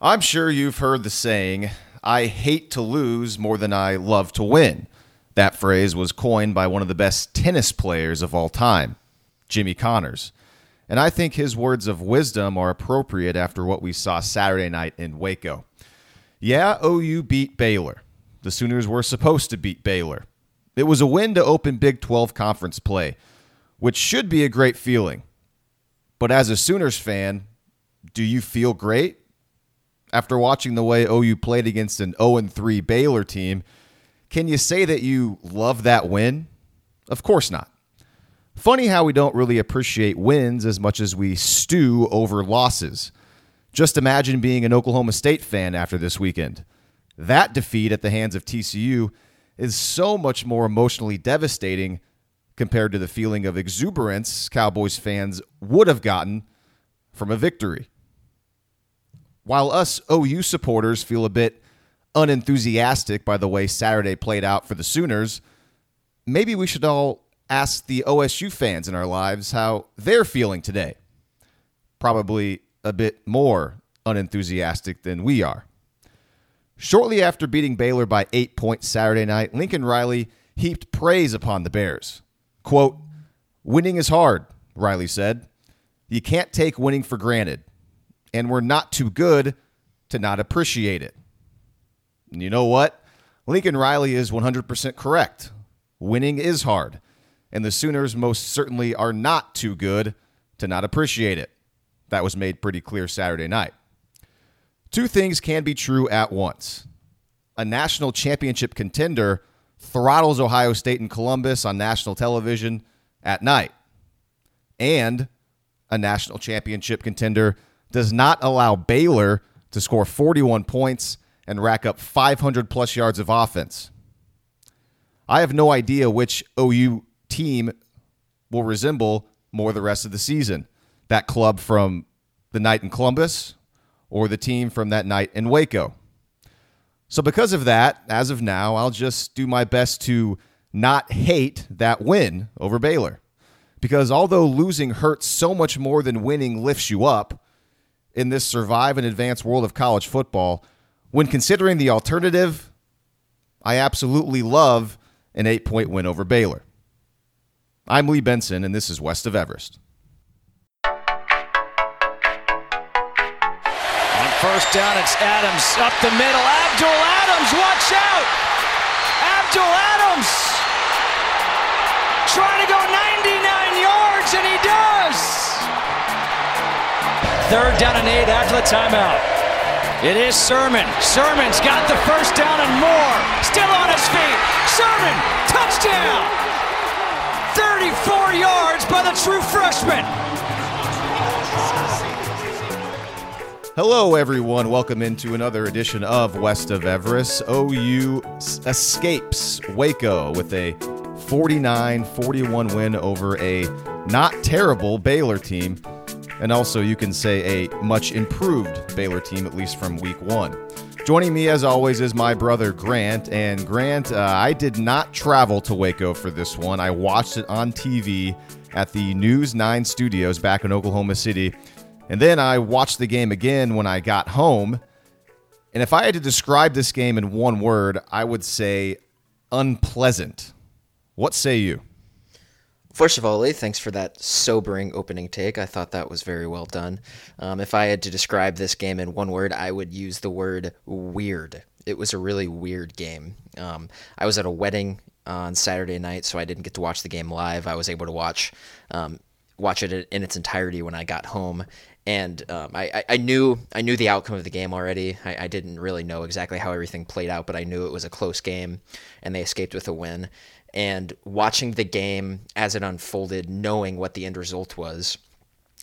I'm sure you've heard the saying, I hate to lose more than I love to win. That phrase was coined by one of the best tennis players of all time, Jimmy Connors. And I think his words of wisdom are appropriate after what we saw Saturday night in Waco. Yeah, OU beat Baylor. The Sooners were supposed to beat Baylor. It was a win to open Big 12 conference play, which should be a great feeling. But as a Sooners fan, do you feel great? After watching the way OU played against an 0 3 Baylor team, can you say that you love that win? Of course not. Funny how we don't really appreciate wins as much as we stew over losses. Just imagine being an Oklahoma State fan after this weekend. That defeat at the hands of TCU is so much more emotionally devastating compared to the feeling of exuberance Cowboys fans would have gotten from a victory. While us OU supporters feel a bit unenthusiastic by the way Saturday played out for the Sooners, maybe we should all ask the OSU fans in our lives how they're feeling today. Probably a bit more unenthusiastic than we are. Shortly after beating Baylor by eight points Saturday night, Lincoln Riley heaped praise upon the Bears. Quote, Winning is hard, Riley said. You can't take winning for granted, and we're not too good to not appreciate it. And you know what? Lincoln Riley is 100% correct. Winning is hard, and the Sooners most certainly are not too good to not appreciate it. That was made pretty clear Saturday night. Two things can be true at once. A national championship contender throttles Ohio State and Columbus on national television at night. And a national championship contender does not allow Baylor to score 41 points and rack up 500 plus yards of offense. I have no idea which OU team will resemble more the rest of the season. That club from the night in Columbus or the team from that night in Waco. So, because of that, as of now, I'll just do my best to not hate that win over Baylor. Because although losing hurts so much more than winning lifts you up in this survive and advance world of college football, when considering the alternative, I absolutely love an eight point win over Baylor. I'm Lee Benson, and this is West of Everest. On first down, it's Adams up the middle. Abdul Adams, watch out! Abdul Adams trying to go 99 yards, and he does! Third down and eight after the timeout. It is Sermon. Sermon's got the first down and more. Still on his feet. Sermon, touchdown! 34 yards by the true freshman. Hello, everyone. Welcome into another edition of West of Everest. OU escapes Waco with a 49 41 win over a not terrible Baylor team. And also, you can say a much improved Baylor team, at least from week one. Joining me, as always, is my brother Grant. And Grant, uh, I did not travel to Waco for this one. I watched it on TV at the News 9 studios back in Oklahoma City. And then I watched the game again when I got home. And if I had to describe this game in one word, I would say unpleasant. What say you? First of all, Lee, thanks for that sobering opening take. I thought that was very well done. Um, if I had to describe this game in one word, I would use the word weird. It was a really weird game. Um, I was at a wedding on Saturday night, so I didn't get to watch the game live. I was able to watch um, watch it in its entirety when I got home, and um, I, I, knew I knew the outcome of the game already. I, I, didn't really know exactly how everything played out, but I knew it was a close game, and they escaped with a win. And watching the game as it unfolded, knowing what the end result was,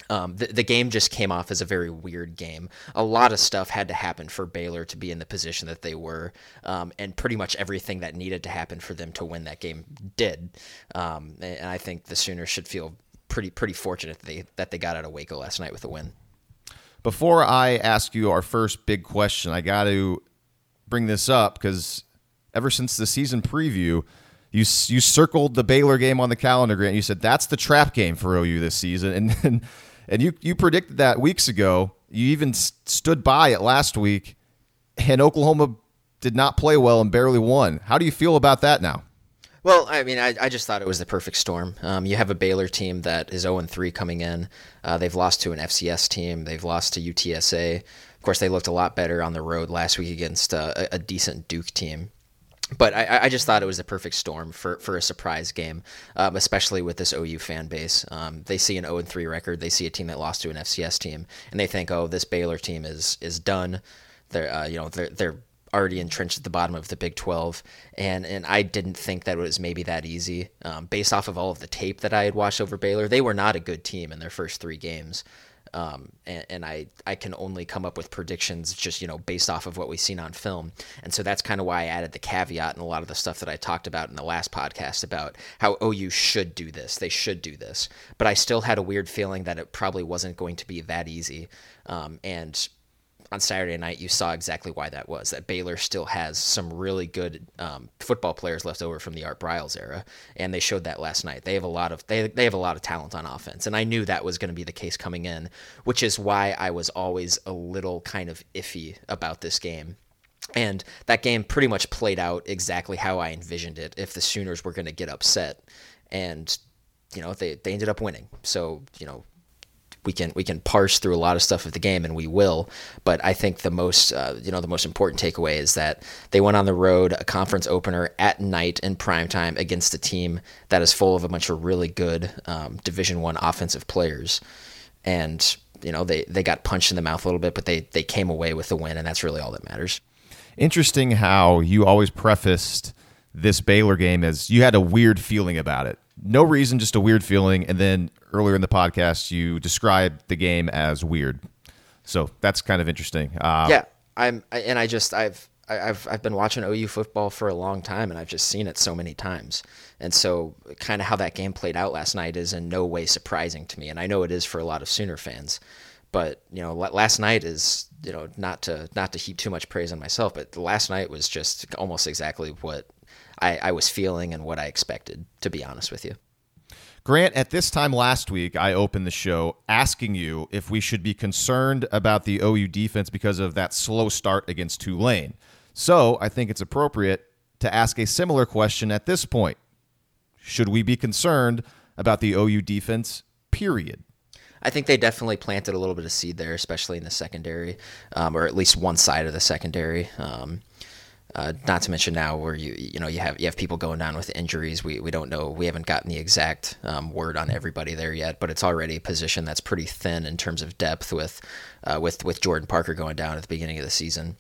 um, the, the game just came off as a very weird game. A lot of stuff had to happen for Baylor to be in the position that they were, um, and pretty much everything that needed to happen for them to win that game did. Um, and I think the Sooners should feel pretty pretty fortunate that they that they got out of Waco last night with a win. Before I ask you our first big question, I got to bring this up because ever since the season preview, you you circled the Baylor game on the calendar, Grant. You said that's the trap game for OU this season, and and, and you you predicted that weeks ago. You even stood by it last week, and Oklahoma did not play well and barely won. How do you feel about that now? Well, I mean, I, I just thought it was the perfect storm. Um, you have a Baylor team that is 0 3 coming in. Uh, they've lost to an FCS team, they've lost to UTSA. Of course, they looked a lot better on the road last week against uh, a, a decent Duke team but I, I, just thought it was a perfect storm for, for a surprise game, um, especially with this OU fan base. Um, they see an 0 3 record, they see a team that lost to an FCS team, and they think, oh, this Baylor team is is done. They're uh, you know they're they're already entrenched at the bottom of the Big 12, and and I didn't think that it was maybe that easy. Um, based off of all of the tape that I had watched over Baylor, they were not a good team in their first three games. Um, and, and, I, I can only come up with predictions just you know based off of what we've seen on film. And so that's kind of why i added the caveat and a lot of the stuff that i talked about in the last podcast about how ou should do this they should do this. But i still had a weird feeling that it probably wasn't going to be that easy. Um, and on Saturday night, you saw exactly why that was. That Baylor still has some really good um, football players left over from the Art Briles era, and they showed that last night. They have a lot of they they have a lot of talent on offense, and I knew that was going to be the case coming in, which is why I was always a little kind of iffy about this game. And that game pretty much played out exactly how I envisioned it. If the Sooners were going to get upset, and you know they they ended up winning, so you know we can we can parse through a lot of stuff of the game, and we will. But I think the most uh, you know the most important takeaway is that they went on the road, a conference opener at night in prime time against a team that is full of a bunch of really good um, Division One offensive players, and you know they they got punched in the mouth a little bit, but they they came away with the win, and that's really all that matters. Interesting how you always prefaced this Baylor game as you had a weird feeling about it. No reason, just a weird feeling, and then earlier in the podcast, you described the game as weird. So that's kind of interesting. Uh, yeah, I'm, and I just I've I've I've been watching OU football for a long time, and I've just seen it so many times. And so, kind of how that game played out last night is in no way surprising to me, and I know it is for a lot of Sooner fans. But you know, last night is you know not to not to heap too much praise on myself, but last night was just almost exactly what I, I was feeling and what I expected. To be honest with you. Grant, at this time last week, I opened the show asking you if we should be concerned about the OU defense because of that slow start against Tulane. So I think it's appropriate to ask a similar question at this point. Should we be concerned about the OU defense, period? I think they definitely planted a little bit of seed there, especially in the secondary, um, or at least one side of the secondary. Um, uh, not to mention now where you you know you have you have people going down with injuries. We we don't know. We haven't gotten the exact um, word on everybody there yet, but it's already a position that's pretty thin in terms of depth with uh, with with Jordan Parker going down at the beginning of the season.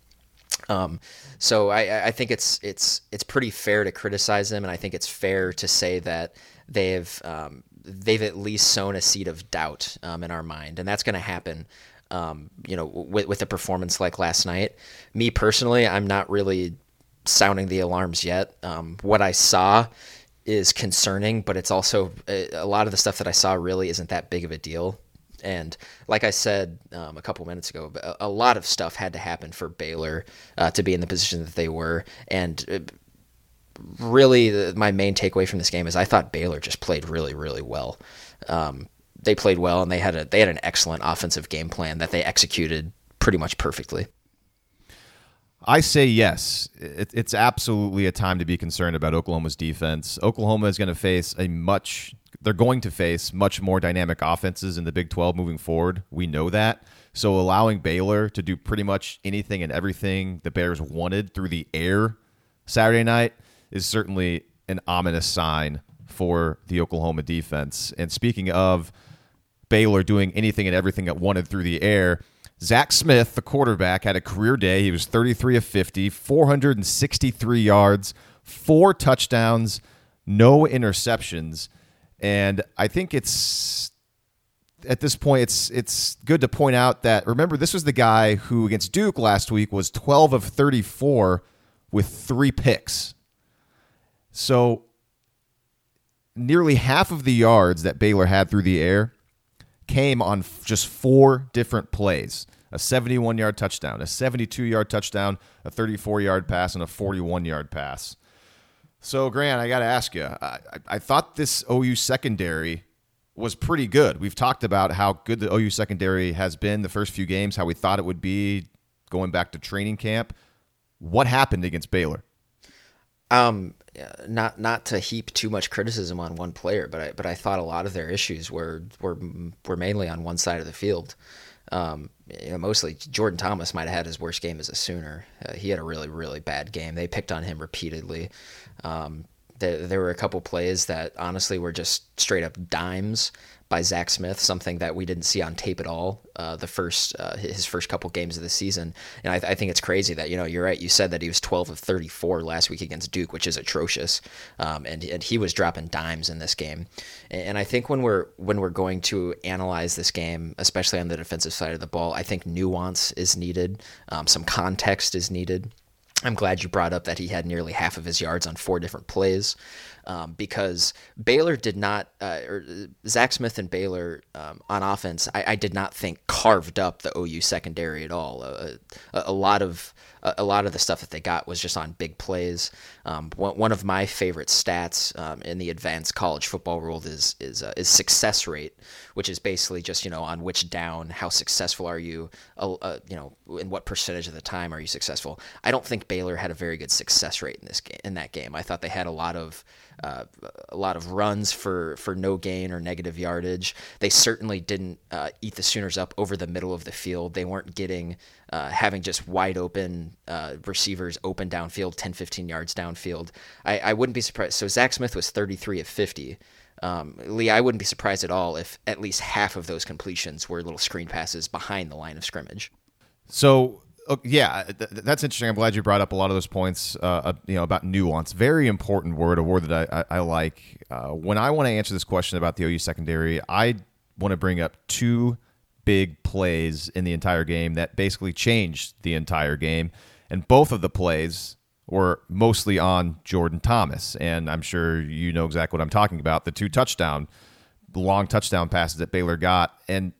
Um, so I, I think it's it's it's pretty fair to criticize them, and I think it's fair to say that they've um, they've at least sown a seed of doubt um, in our mind, and that's going to happen um, you know, with, with a performance like last night. Me personally, I'm not really sounding the alarms yet. Um, what I saw is concerning, but it's also a lot of the stuff that I saw really isn't that big of a deal. And like I said um, a couple minutes ago, a, lot of stuff had to happen for Baylor uh, to be in the position that they were. And uh, really, the, my main takeaway from this game is I thought Baylor just played really, really well. Um, they played well, and they had a they had an excellent offensive game plan that they executed pretty much perfectly. I say yes. It, it's absolutely a time to be concerned about Oklahoma's defense. Oklahoma is going to face a much, they're going to face much more dynamic offenses in the Big 12 moving forward. We know that. So allowing Baylor to do pretty much anything and everything the Bears wanted through the air Saturday night is certainly an ominous sign for the Oklahoma defense. And speaking of Baylor doing anything and everything that wanted through the air, Zach Smith, the quarterback, had a career day. He was 33 of 50, 463 yards, four touchdowns, no interceptions. And I think it's at this point it's it's good to point out that remember this was the guy who against Duke last week was 12 of 34 with 3 picks. So nearly half of the yards that Baylor had through the air came on just four different plays a 71 yard touchdown, a 72 yard touchdown, a 34 yard pass, and a 41 yard pass. So, Grant, I got to ask you, I, I, thought this OU secondary was pretty good. We've talked about how good the OU secondary has been the first few games, how we thought it would be going back to training camp. What happened against Baylor? Um, not not to heap too much criticism on one player, but I but I thought a lot of their issues were were were mainly on one side of the field. Um, you know, mostly Jordan Thomas might have had his worst game as a Sooner. Uh, he had a really really bad game. They picked on him repeatedly. Um, there, there were a couple plays that honestly were just straight up dimes by Zach Smith, something that we didn't see on tape at all uh, the first uh, his first couple games of the season. And I, I, think it's crazy that you know you're right. You said that he was 12 of 34 last week against Duke, which is atrocious, um, and and he was dropping dimes in this game. And I think when we're when we're going to analyze this game, especially on the defensive side of the ball, I think nuance is needed. Um, some context is needed. I'm glad you brought up that he had nearly half of his yards on four different plays um, because Baylor did not, uh, or Zach Smith and Baylor um, on offense, I, I, did not think carved up the OU secondary at all. Uh, a, a, lot of a, lot of the stuff that they got was just on big plays. Um, one, one, of my favorite stats um, in the advanced college football world is is uh, is success rate, which is basically just you know on which down, how successful are you, uh, uh, you know, in what percentage of the time are you successful. I don't think Baylor had a very good success rate in this game. In that game, I thought they had a lot of uh, a lot of runs for, for no gain or negative yardage. They certainly didn't uh, eat the Sooners up over the middle of the field. They weren't getting uh, having just wide open uh, receivers open downfield, 10, 15 yards downfield. I, I wouldn't be surprised. So Zach Smith was 33 of 50. Um, Lee, I wouldn't be surprised at all if at least half of those completions were little screen passes behind the line of scrimmage. So Oh, yeah, th- that's interesting. I'm glad you brought up a lot of those points. Uh, uh, you know about nuance, very important word, a word that I, I, I like. Uh, when I want to answer this question about the OU secondary, I want to bring up two big plays in the entire game that basically changed the entire game, and both of the plays were mostly on Jordan Thomas, and I'm sure you know exactly what I'm talking about. The two touchdown, long touchdown passes that Baylor got, and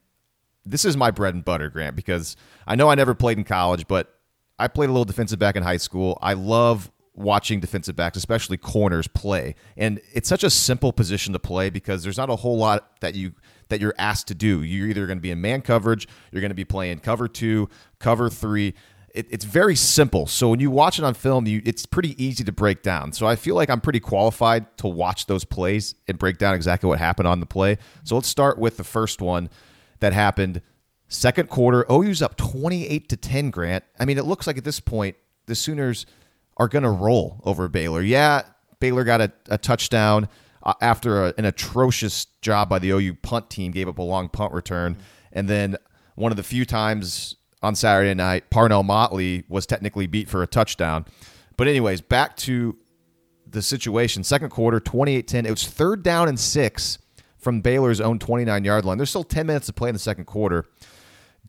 this is my bread and butter, Grant, because I know I never played in college, but I played a little defensive back in high school. I love watching defensive backs, especially corners, play. And it's such a simple position to play because there's not a whole lot that you that you're asked to do. You're either going to be in man coverage, you're going to be playing cover two, cover three. It, it's very simple. So when you watch it on film, you, it's pretty easy to break down. So I feel like I'm pretty qualified to watch those plays and break down exactly what happened on the play. So let's start with the first one that happened second quarter. OU's up 28 to 10, Grant. I mean, it looks like at this point, the Sooners are going to roll over Baylor. Yeah, Baylor got a, a touchdown uh, after a, an atrocious job by the OU punt team, gave up a long punt return. And then one of the few times on Saturday night, Parnell Motley was technically beat for a touchdown. But, anyways, back to the situation. Second quarter, 28 10. It was third down and six from Baylor's own 29 yard line. There's still 10 minutes to play in the second quarter.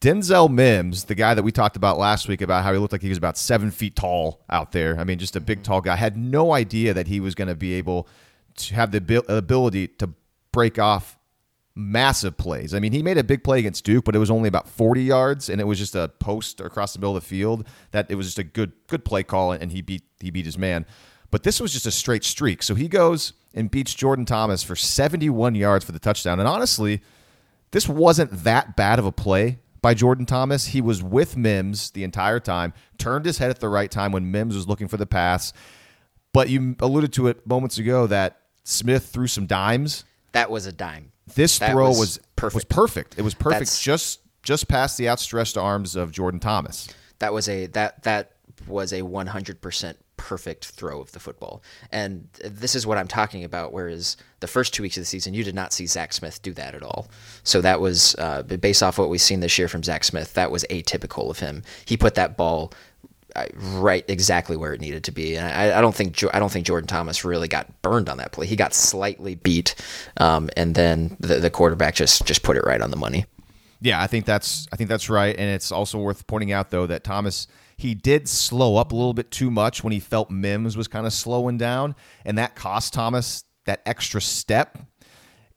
Denzel Mims, the guy that we talked about last week about how he looked like he was about seven feet tall out there. I mean, just a big, mm-hmm. tall guy. Had no idea that he was going to be able to have the ability to break off massive plays. I mean, he made a big play against Duke, but it was only about 40 yards, and it was just a post across the middle of the field. That it was just a good, good play call, and he beat he beat his man. But this was just a straight streak. So he goes and beats Jordan Thomas for 71 yards for the touchdown. And honestly, this wasn't that bad of a play by Jordan Thomas. He was with Mims the entire time, turned his head at the right time when Mims was looking for the pass. But you alluded to it moments ago that Smith threw some dimes. That was a dime. This that throw was, was perfect. Was perfect. It was perfect That's, just just past the outstretched arms of Jordan Thomas. That was a that that was a 100% perfect throw of the football. And this is what I'm talking about. Whereas the first two weeks of the season, you did not see Zach Smith do that at all. So that was, uh, based off what we've seen this year from Zach Smith, that was atypical of him. He put that ball uh, right exactly where it needed to be. And I, I, don't think I don't think Jordan Thomas really got burned on that play. He got slightly beat, um, and then the, the quarterback just just put it right on the money. Yeah, I think that's I think that's right, and it's also worth pointing out though that Thomas he did slow up a little bit too much when he felt Mims was kind of slowing down, and that cost Thomas that extra step.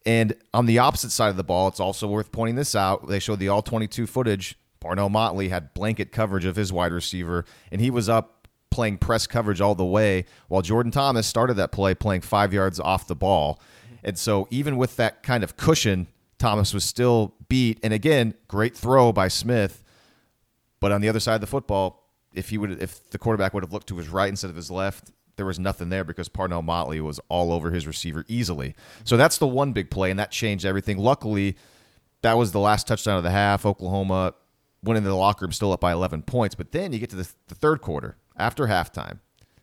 And on the opposite side of the ball, it's also worth pointing this out. They showed the all 22 footage. Parnell Motley had blanket coverage of his wide receiver, and he was up playing press coverage all the way, while Jordan Thomas started that play playing five yards off the ball. And so even with that kind of cushion, Thomas was still beat. And again, great throw by Smith. But on the other side of the football, if he would if the quarterback would have looked to his right instead of his left, there was nothing there because Parnell Motley was all over his receiver easily. So that's the one big play, and that changed everything. Luckily, that was the last touchdown of the half. Oklahoma went into the locker room still up by 11 points. But then you get to the, the third quarter after halftime.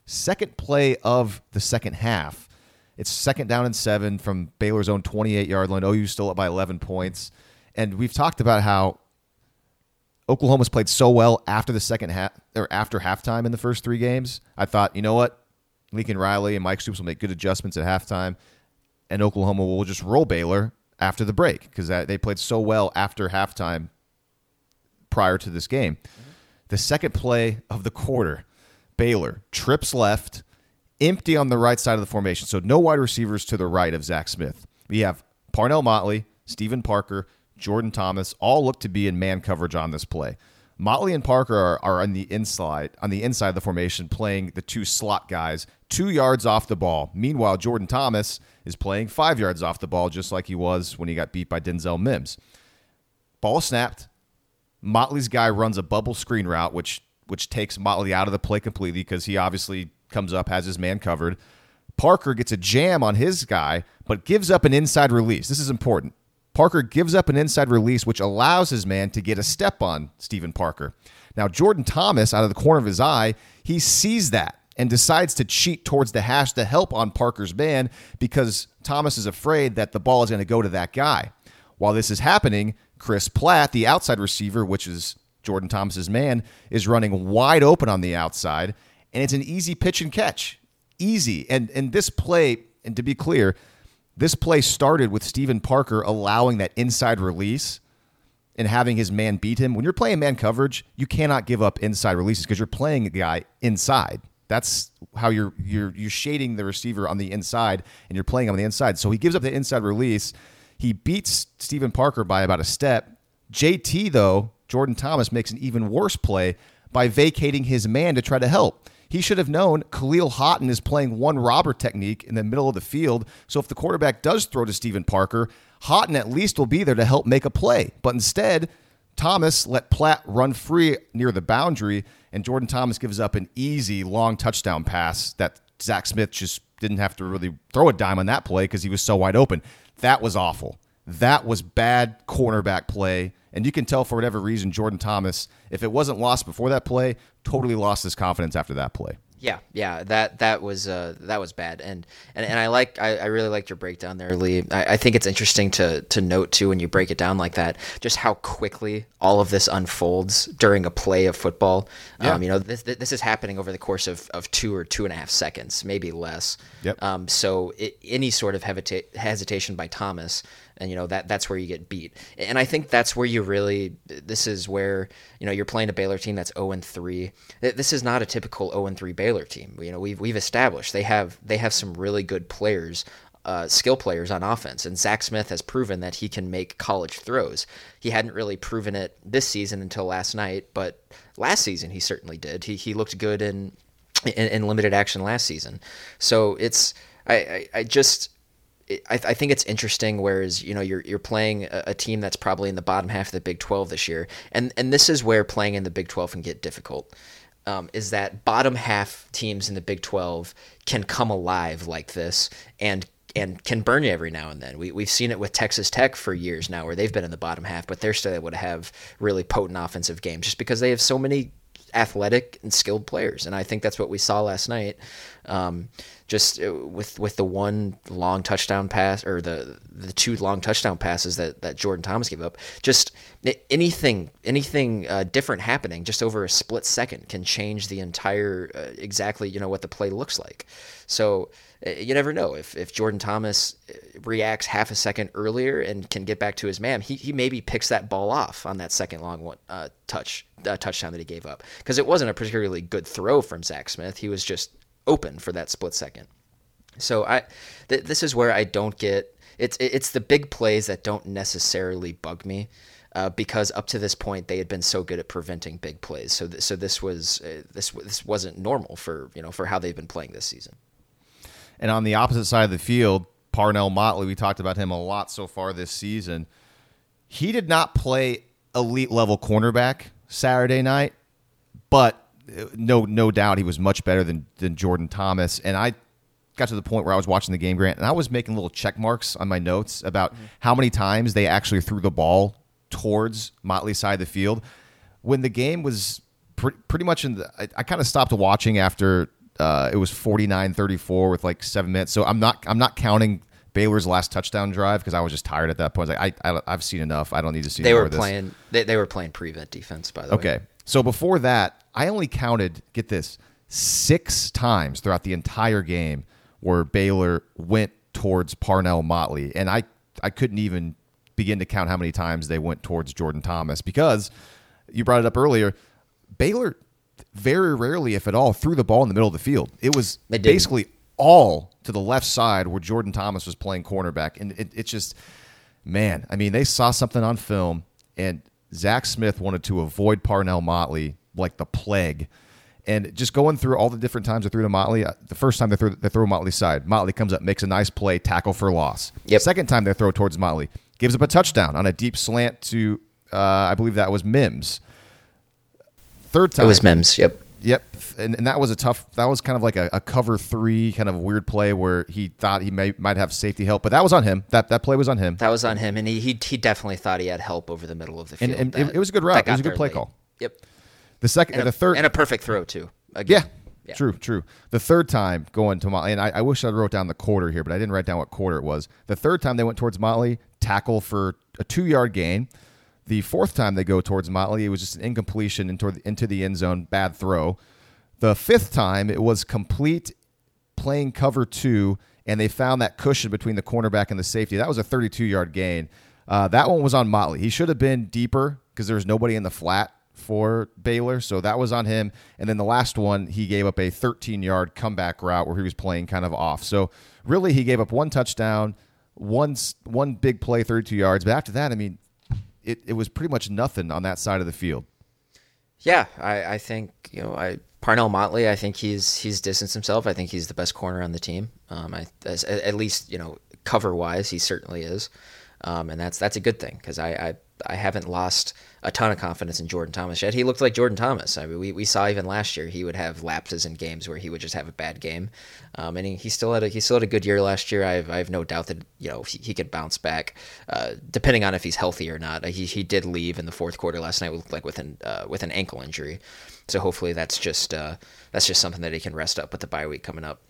Second play of the second half. It's second down and seven from Baylor's own 28 yard line. OU still up by 11 points. And we've talked about how Oklahoma's played so well after the second half or after halftime in the first three games. I thought, you know what? Lincoln Riley and Mike Stoops will make good adjustments at halftime, and Oklahoma will just roll Baylor after the break because they played so well after halftime prior to this game. Mm-hmm. The second play of the quarter, Baylor trips left, empty on the right side of the formation. So no wide receivers to the right of Zach Smith. We have Parnell Motley, Steven Parker, Jordan Thomas all look to be in man coverage on this play. Motley and Parker are, are on the inside on the inside of the formation playing the two slot guys two yards off the ball. Meanwhile, Jordan Thomas is playing five yards off the ball, just like he was when he got beat by Denzel Mims. Ball snapped. Motley's guy runs a bubble screen route, which which takes Motley out of the play completely because he obviously comes up, has his man covered. Parker gets a jam on his guy, but gives up an inside release. This is important. Parker gives up an inside release, which allows his man to get a step on Steven Parker. Now, Jordan Thomas, out of the corner of his eye, he sees that and decides to cheat towards the hash to help on Parker's man because Thomas is afraid that the ball is going to go to that guy. While this is happening, Chris Platt, the outside receiver, which is Jordan Thomas's man, is running wide open on the outside, and it's an easy pitch and catch. Easy. And and this play, and to be clear, this play started with Steven Parker allowing that inside release and having his man beat him. When you're playing man coverage, you cannot give up inside releases because you're playing a guy inside. That's how you're you're you're shading the receiver on the inside and you're playing on the inside. So he gives up the inside release. He beats Steven Parker by about a step. JT though, Jordan Thomas makes an even worse play by vacating his man to try to help. He should have known Kahlil Haughton is playing one robber technique in the middle of the field. So if the quarterback does throw to Steven Parker, Haughton at least will be there to help make a play. But instead, Thomas let Platt run free near the boundary, and Jordan Thomas gives up an easy long touchdown pass that Zach Smith just didn't have to really throw a dime on that play because he was so wide open. That was awful. That was bad cornerback play. And you can tell for whatever reason, Jordan Thomas, if it wasn't lost before that play, totally lost his confidence after that play. Yeah, yeah, that that was uh, that was bad, and and, and I like I, I really liked your breakdown there, Lee. I, I think it's interesting to to note too when you break it down like that, just how quickly all of this unfolds during a play of football. Yeah. Um, you know, this this is happening over the course of, of two or two and a half seconds, maybe less. Yep. Um, so it, any sort of hesita- hesitation by Thomas and you know that that's where you get beat. And I think that's where you really this is where you know you're playing a Baylor team that's 0 and 3. This is not a typical 0 and 3 Baylor team. You know we've we've established they have they have some really good players. Uh, skill players on offense, and Zach Smith has proven that he can make college throws. He hadn't really proven it this season until last night, but last season he certainly did. He he looked good in in, in limited action last season. So it's I, I, I just I, I, think it's interesting. Whereas you know you're you're playing a, a, team that's probably in the bottom half of the Big 12 this year, and and this is where playing in the Big 12 can get difficult. Um, is that bottom half teams in the Big 12 can come alive like this and and can burn you every now and then. We, we've seen it with Texas Tech for years now, where they've been in the bottom half, but they're still able to have really potent offensive games just because they have so many athletic and skilled players. And I think that's what we saw last night. Um, just uh, with with the one long touchdown pass or the the two long touchdown passes that, that Jordan Thomas gave up, just anything anything uh, different happening just over a split second can change the entire uh, exactly you know what the play looks like. So uh, you never know if, if Jordan Thomas uh, reacts half a second earlier and can get back to his man, he, he maybe picks that ball off on that second long one, uh, touch uh, touchdown that he gave up because it wasn't a particularly good throw from Zach Smith. He was just open for that split second. So I, th- this is where I don't get it's it's the big plays that don't necessarily bug me. Uh, because up to this point they had been so good at preventing big plays. So th- so this was uh, this this wasn't normal for you know for how they've been playing this season. And on the opposite side of the field, Parnell Motley. We talked about him a lot so far this season. He did not play elite level cornerback Saturday night, but no no doubt he was much better than than Jordan Thomas. And I got to the point where I was watching the game, Grant, and I was making little check marks on my notes about mm-hmm. how many times they actually threw the ball towards Motley's side of the field. When the game was pre- pretty much in the, I, I kind of stopped watching after uh, it was 49-34 with like seven minutes. So I'm not I'm not counting Baylor's last touchdown drive because I was just tired at that point. I, I have seen enough. I don't need to see. They were playing. They, they were playing prevent defense by the okay. way. Okay, so before that, I only counted. Get this, six times throughout the entire game where Baylor went towards Parnell Motley, and I I couldn't even begin to count how many times they went towards Jordan Thomas because you brought it up earlier. Baylor very rarely, if at all, threw the ball in the middle of the field. It was basically all to the left side where Jordan Thomas was playing cornerback. And it, it's just, man, I mean, they saw something on film, and Zach Smith wanted to avoid Parnell Motley like the plague. And just going through all the different times they threw to Motley, uh, the first time they threw, they throw Motley's side, Motley comes up, makes a nice play, tackle for loss. Yep. Second time they throw towards Motley, gives up a touchdown on a deep slant to, uh, I believe that was Mims. Third time. It was Mims, yep. Yep, and, and that was a tough. That was kind of like a, a, cover three kind of weird play where he thought he may might have safety help, but that was on him. That that play was on him. That was on him, and he he, he definitely thought he had help over the middle of the field. And, and that, it, was a good route. It was a good play late. call. Yep. The second, and a, the third, and a perfect throw too. Again. Yeah. Yeah. True, true. The third time going to Motley, and I, I wish I wrote down the quarter here, but I didn't write down what quarter it was. The third time they went towards Motley, tackle for a two yard gain. The fourth time they go towards Motley, it was just an incompletion into the, end zone, bad throw. The fifth time, it was complete playing cover two, and they found that cushion between the cornerback and the safety. That was a 32 yard gain. Uh, that one was on Motley. He should have been deeper because there was nobody in the flat for Baylor, so that was on him. And then the last one, he gave up a 13 yard comeback route where he was playing kind of off. So really, he gave up one touchdown, one one big play, 32 yards. But after that, I mean, it, it was pretty much nothing on that side of the field. Yeah, I, I think you know I Parnell Motley. I think he's he's distanced himself. I think he's the best corner on the team. Um, I as, at least you know cover wise, he certainly is, um, and that's that's a good thing because I, I I haven't lost a ton of confidence in Jordan Thomas yet. He looked like Jordan Thomas. I mean, we, we saw even last year he would have lapses in games where he would just have a bad game, um, and he, he still had a he still had a good year last year. I have, I have no doubt that you know he, he could bounce back, uh, depending on if he's healthy or not. He, he did leave in the fourth quarter last night with like with an uh, with an ankle injury, so hopefully that's just uh, that's just something that he can rest up with the bye week coming up.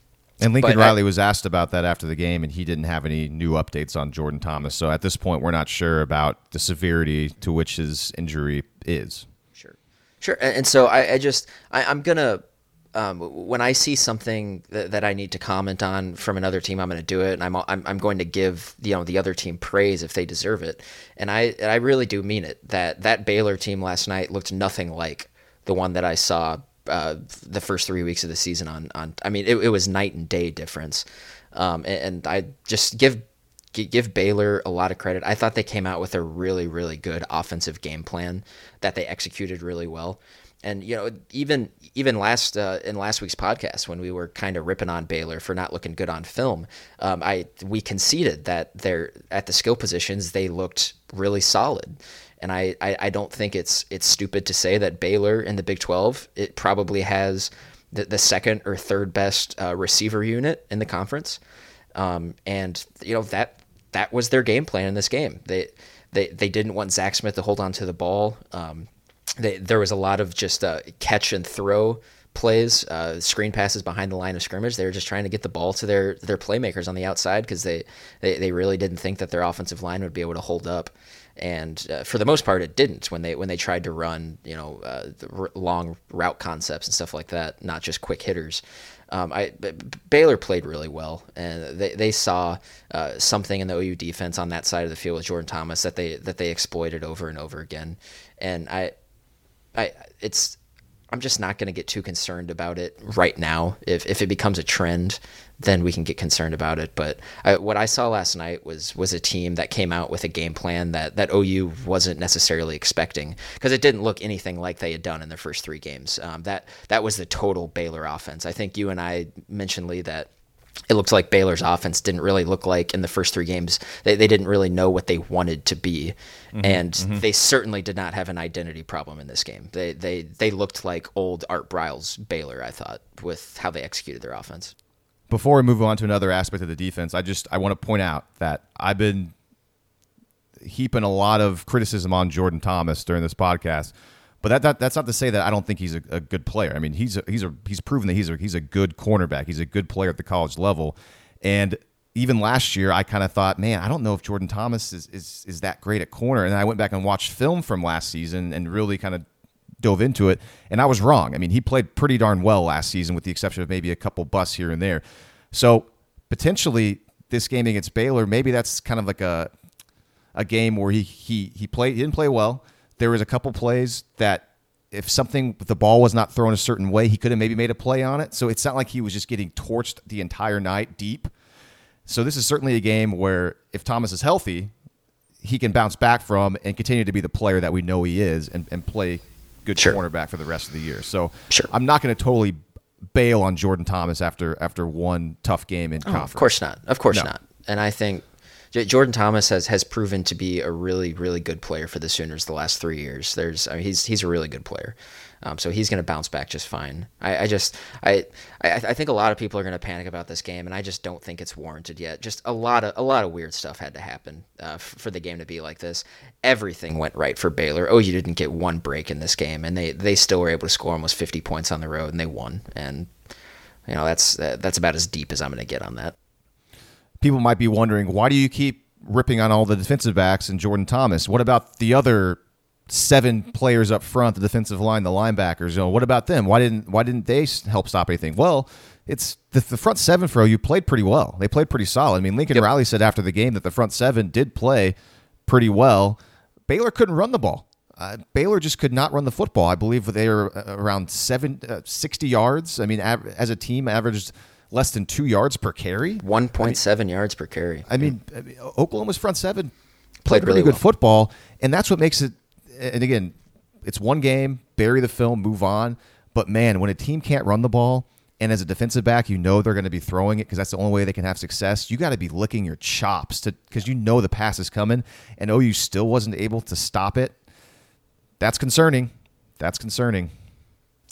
And Lincoln but Riley I, was asked about that after the game, and he didn't have any new updates on Jordan Thomas. So at this point, we're not sure about the severity to which his injury is. Sure, sure. And, and so I, I just I, am gonna um, when I see something that, that, I need to comment on from another team, I'm going to do it, and I'm, I'm I'm going to give you know the other team praise if they deserve it, and I and I really do mean it. That that Baylor team last night looked nothing like the one that I saw uh, the first three weeks of the season on on. I mean, it, it was night and day difference, um, and, and I just give give Baylor a lot of credit. I thought they came out with a really really good offensive game plan that they executed really well. And you know, even even last uh, in last week's podcast when we were kind of ripping on Baylor for not looking good on film, um, I we conceded that they're at the skill positions they looked really solid. And I, I, I don't think it's it's stupid to say that Baylor in the Big 12 it probably has the, the second or third best uh, receiver unit in the conference, um, and you know that that was their game plan in this game. They they they didn't want Zach Smith to hold on to the ball. Um, they, there was a lot of just uh, catch and throw plays, uh, screen passes behind the line of scrimmage. They were just trying to get the ball to their their playmakers on the outside because they, they they really didn't think that their offensive line would be able to hold up and uh, for the most part it didn't when they when they tried to run you know uh, r- long route concepts and stuff like that not just quick hitters um, I, Baylor played really well, and they, they saw uh, something in the OU defense on that side of the field with Jordan Thomas that they that they exploited over and over again. And I, I it's I'm just not going to get too concerned about it right now. If if it becomes a trend, then we can get concerned about it. But I, what I saw last night was was a team that came out with a game plan that that OU wasn't necessarily expecting because it didn't look anything like they had done in their first three games. Um, that that was the total Baylor offense. I think you and I mentioned Lee that it looked like Baylor's offense didn't really look like in the first three games. They, they didn't really know what they wanted to be, mm-hmm, and mm-hmm. they certainly did not have an identity problem in this game. They they they looked like old Art Briles Baylor. I thought with how they executed their offense. Before we move on to another aspect of the defense, I just I want to point out that I've been heaping a lot of criticism on Jordan Thomas during this podcast. But that, that that's not to say that I don't think he's a, a good player. I mean, he's a, he's a, he's proven that he's a, he's a good cornerback. He's a good player at the college level. And even last year, I kind of thought, man, I don't know if Jordan Thomas is, is is that great at corner. And I went back and watched film from last season and really kind of dove into it, and I was wrong. I mean, he played pretty darn well last season, with the exception of maybe a couple busts here and there. So potentially, this game against Baylor, maybe that's kind of like a a game where he he he played he didn't play well. There was a couple plays that if something the ball was not thrown a certain way, he could have maybe made a play on it. So it's not like he was just getting torched the entire night deep. So this is certainly a game where if Thomas is healthy, he can bounce back from and continue to be the player that we know he is and, and play good sure. cornerback for the rest of the year. So sure. I'm not going to totally bail on Jordan Thomas after after one tough game in oh, conference. Of course not. Of course no. not. And I think Jordan Thomas has, has proven to be a really really good player for the Sooners the last three years. There's I mean, he's he's a really good player, um, so he's going to bounce back just fine. I, I just I, I, I think a lot of people are going to panic about this game, and I just don't think it's warranted yet. Just a lot of a lot of weird stuff had to happen uh, f- for the game to be like this. Everything went right for Baylor. Oh, you didn't get one break in this game, and they they still were able to score almost 50 points on the road, and they won. And you know that's uh, that's about as deep as I'm going to get on that people might be wondering why do you keep ripping on all the defensive backs and Jordan Thomas? What about the other seven players up front, the defensive line, the linebackers? You know, what about them? Why didn't why didn't they help stop anything? Well, it's the, the front seven for you played pretty well. They played pretty solid. I mean, Lincoln yep. Riley said after the game that the front seven did play pretty well. Baylor couldn't run the ball. Uh, Baylor just could not run the football. I believe they were uh, around seven, uh, 60 yards. I mean, av- as a team, averaged less than two yards per carry. One point seven yards per carry. I mean, I mean, Oklahoma's front seven played, played really, really good well. football, and that's what makes it. And again, it's one game, bury the film, move on. But man, when a team can't run the ball, and as a defensive back, you know they're going to be throwing it because that's the only way they can have success. You got to be licking your chops to because you know the pass is coming, and OU still wasn't able to stop it. That's concerning. That's concerning.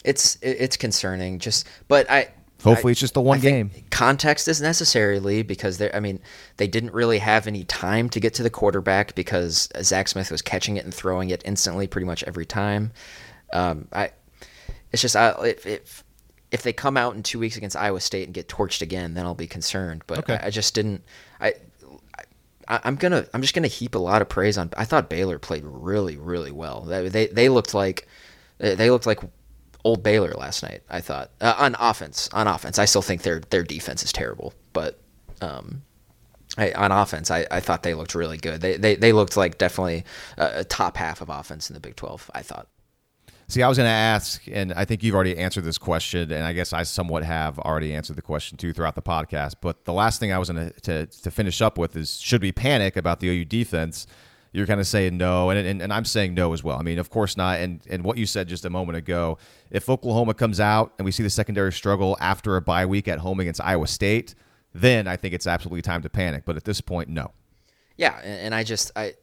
It's it's concerning. Just, but I Hopefully, I, it's just the one game. Context is necessarily because they I mean, they didn't really have any time to get to the quarterback because Zach Smith was catching it and throwing it instantly pretty much every time. Um, I, it's just I, if, if if they come out in two weeks against Iowa State and get torched again, then I'll be concerned. But okay. I, I, just didn't. I, I I'm gonna I'm just gonna heap a lot of praise on. I thought Baylor played really really well. They they, they looked like they looked like old Baylor last night. I thought uh, on offense. On offense, I still think their their defense is terrible, but um, I, on offense, I, I thought they looked really good. They they, they looked like definitely a, a top half of offense in the Big Twelve. I thought. See, I was going to ask, and I think you've already answered this question, and I guess I somewhat have already answered the question too throughout the podcast. But the last thing I was going to to finish up with is: should we panic about the OU defense? You're kind of saying no, and, and, and I'm saying no as well. I mean, of course not. And and what you said just a moment ago, if Oklahoma comes out and we see the secondary struggle after a bye week at home against Iowa State, then I think it's absolutely time to panic. But at this point, no. Yeah, and I just I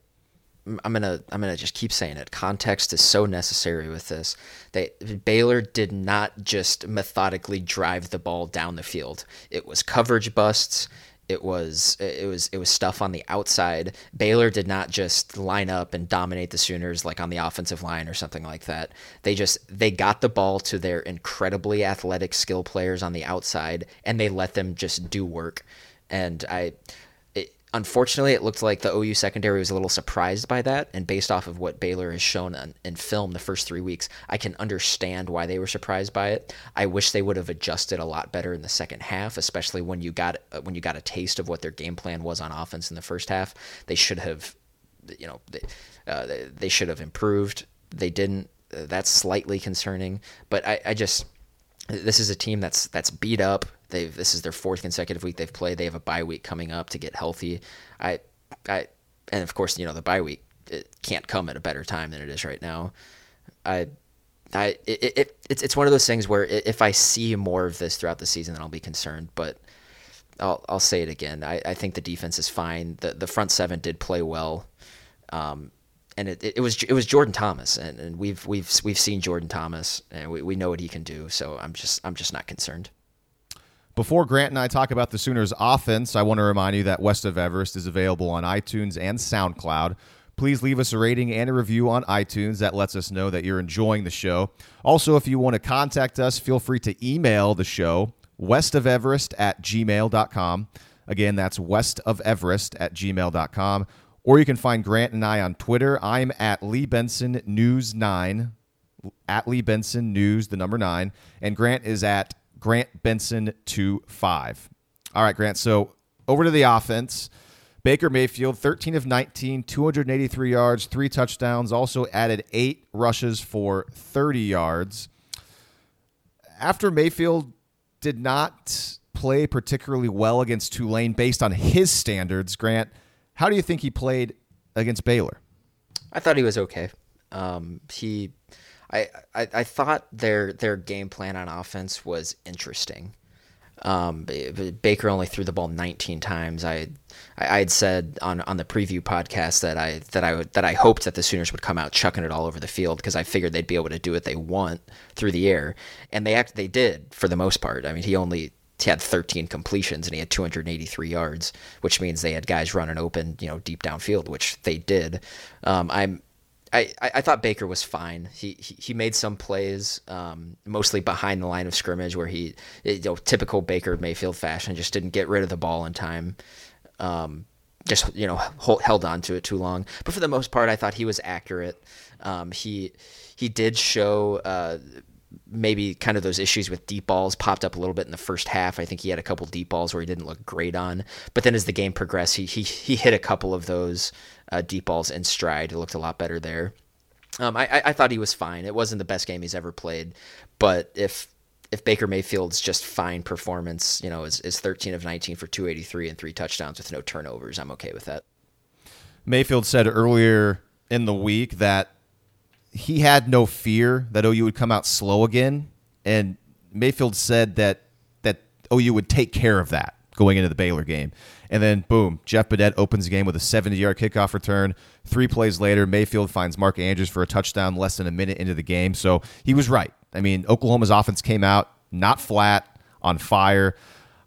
I'm gonna I'm gonna just keep saying it. Context is so necessary with this. They Baylor did not just methodically drive the ball down the field. It was coverage busts. It was it was it was stuff on the outside. Baylor did not just line up and dominate the Sooners like on the offensive line or something like that. They just they got the ball to their incredibly athletic skill players on the outside and they let them just do work. And I unfortunately, it looked like the OU secondary was a little surprised by that. And based off of what Baylor has shown in film the first three weeks, I can understand why they were surprised by it. I wish they would have adjusted a lot better in the second half, especially when you got uh, when you got a taste of what their game plan was on offense in the first half. They should have, you know, they, uh, they should have improved. They didn't. Uh, that's slightly concerning, but I, I just this is a team that's that's beat up. They this is their fourth consecutive week they've played. They have a bye week coming up to get healthy. I I and of course you know the bye week it can't come at a better time than it is right now. I I it, it it's it's one of those things where if I see more of this throughout the season, then I'll be concerned. But I'll I'll say it again. I, I think the defense is fine. The the front seven did play well. Um, and it, it, was it was Jordan Thomas, and, and we've we've we've seen Jordan Thomas, and we, we know what he can do. So I'm just I'm just not concerned. Before Grant and I talk about the Sooners' offense, I want to remind you that West of Everest is available on iTunes and SoundCloud. Please leave us a rating and a review on iTunes. That lets us know that you're enjoying the show. Also, if you want to contact us, feel free to email the show, westofeverest at gmail.com. Again, that's westofeverest at gmail.com. Or you can find Grant and I on Twitter. I'm at Lee Benson News 9, at Lee Benson News, the number 9. And Grant is at Grant Benson to five. All right, Grant. So over to the offense. Baker Mayfield, 13 of 19, 283 yards, three touchdowns, also added eight rushes for 30 yards. After Mayfield did not play particularly well against Tulane based on his standards, Grant, how do you think he played against Baylor? I thought he was okay. Um, he, I, I, I thought their their game plan on offense was interesting. Um, Baker only threw the ball 19 times. I, I had said on, on the preview podcast that I that I that I hoped that the Sooners would come out chucking it all over the field because I figured they'd be able to do what they want through the air, and they act they did for the most part. I mean, he only he had 13 completions and he had 283 yards, which means they had guys running open, you know, deep downfield, which they did. Um, I'm I, I thought Baker was fine. He he, he made some plays, um, mostly behind the line of scrimmage, where he, you know, typical Baker Mayfield fashion, just didn't get rid of the ball in time. Um, just you know hold, held on to it too long. But for the most part, I thought he was accurate. Um, he he did show uh, maybe kind of those issues with deep balls popped up a little bit in the first half. I think he had a couple deep balls where he didn't look great on, but then as the game progressed, he he, he hit a couple of those uh, deep balls in stride. It looked a lot better there. Um, I, I thought he was fine. It wasn't the best game he's ever played, but if if Baker Mayfield's just fine performance, you know, is, is 13 of 19 for 283 and three touchdowns with no turnovers, I'm okay with that. Mayfield said earlier in the week that he had no fear that OU would come out slow again, and Mayfield said that that OU would take care of that going into the Baylor game. And then boom, Jeff Badet opens the game with a 70-yard kickoff return. Three plays later, Mayfield finds Mark Andrews for a touchdown less than a minute into the game. So he was right. I mean, Oklahoma's offense came out not flat, on fire.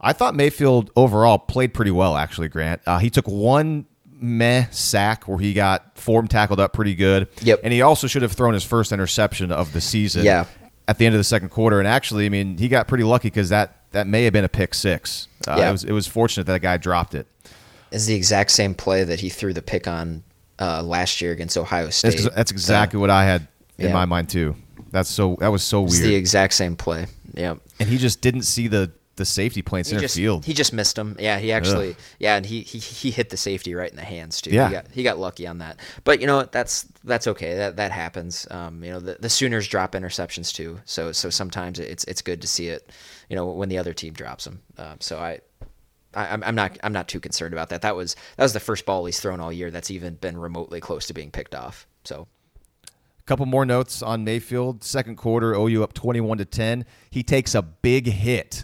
I thought Mayfield overall played pretty well, actually, Grant. Uh, he took one meh sack where he got form tackled up pretty good. Yep. And he also should have thrown his first interception of the season. Yeah. At the end of the second quarter, and actually, I mean, he got pretty lucky because that that may have been a pick six. Uh, Yeah. It was it was fortunate that guy dropped it. Is the exact same play that he threw the pick on uh, last year against Ohio State. That's, that's exactly what I had in Yeah. my mind too. That's so that was so It's weird. the exact same play. Yep. and he just didn't see the the safety play in He center just, field. he just missed him. Yeah, he actually. Yeah, and he, he he hit the safety right in the hands too. Yeah. he got, he got lucky on that. But you know what? That's that's okay. That that happens. Um, you know, the, the Sooners drop interceptions too. So so sometimes it's it's good to see it. You know, when the other team drops them. Um, so I. I, I'm I'm not I'm not too concerned about that. That was that was the first ball he's thrown all year that's even been remotely close to being picked off. So a couple more notes on Mayfield. Second quarter, OU up 21 to 10. He takes a big hit,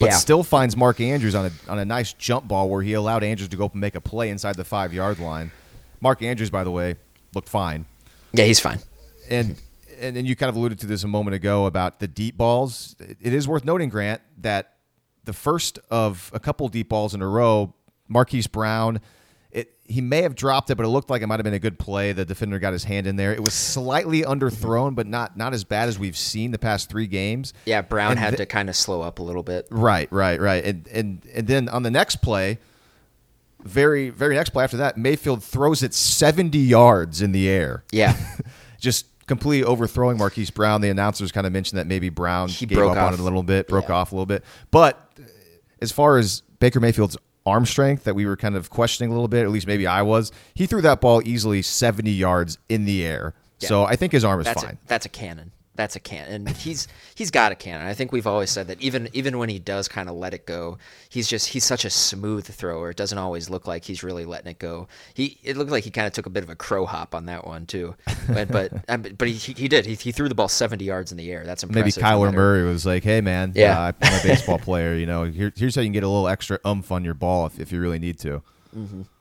but Yeah. still finds Mark Andrews on a on a nice jump ball where he allowed Andrews to go up and make a play inside the five yard line. Mark Andrews, by the way, looked fine. yeah, he's fine. And and, then you kind of alluded to this a moment ago about the deep balls. It is worth noting, Grant, that the first of a couple deep balls in a row, Marquise Brown, he may have dropped it, but it looked like it might have been a good play. The defender got his hand in there. It was slightly underthrown, but not not as bad as we've seen the past three games. Yeah, Brown And had th- to kind of slow up a little bit. Right, right, right. And and and then on the next play, very very next play after that, Mayfield throws it 70 yards in the air. Yeah. Just completely overthrowing Marquise Brown. The announcers kind of mentioned that maybe Brown He gave broke up on off. it a little bit, broke Yeah. off a little bit. But uh, as far as Baker Mayfield's arm strength that we were kind of questioning a little bit, at least maybe I was, he threw that ball easily 70 yards in the air. So I think his arm is That's fine. A, that's a cannon. That's a can, and he's he's got a cannon. I think we've always said that even even when he does kind of let it go, he's just he's such a smooth thrower. It doesn't always look like he's really letting it go. He it looked like he kind of took a bit of a crow hop on that one too, but but um, but he, he did he, he threw the ball seventy yards in the air. That's Maybe impressive. no Kyler Murray was like, "Hey, man, Yeah. uh, I'm a baseball player. You know, here, here's how you can get a little extra umph on your ball if, if you really need to."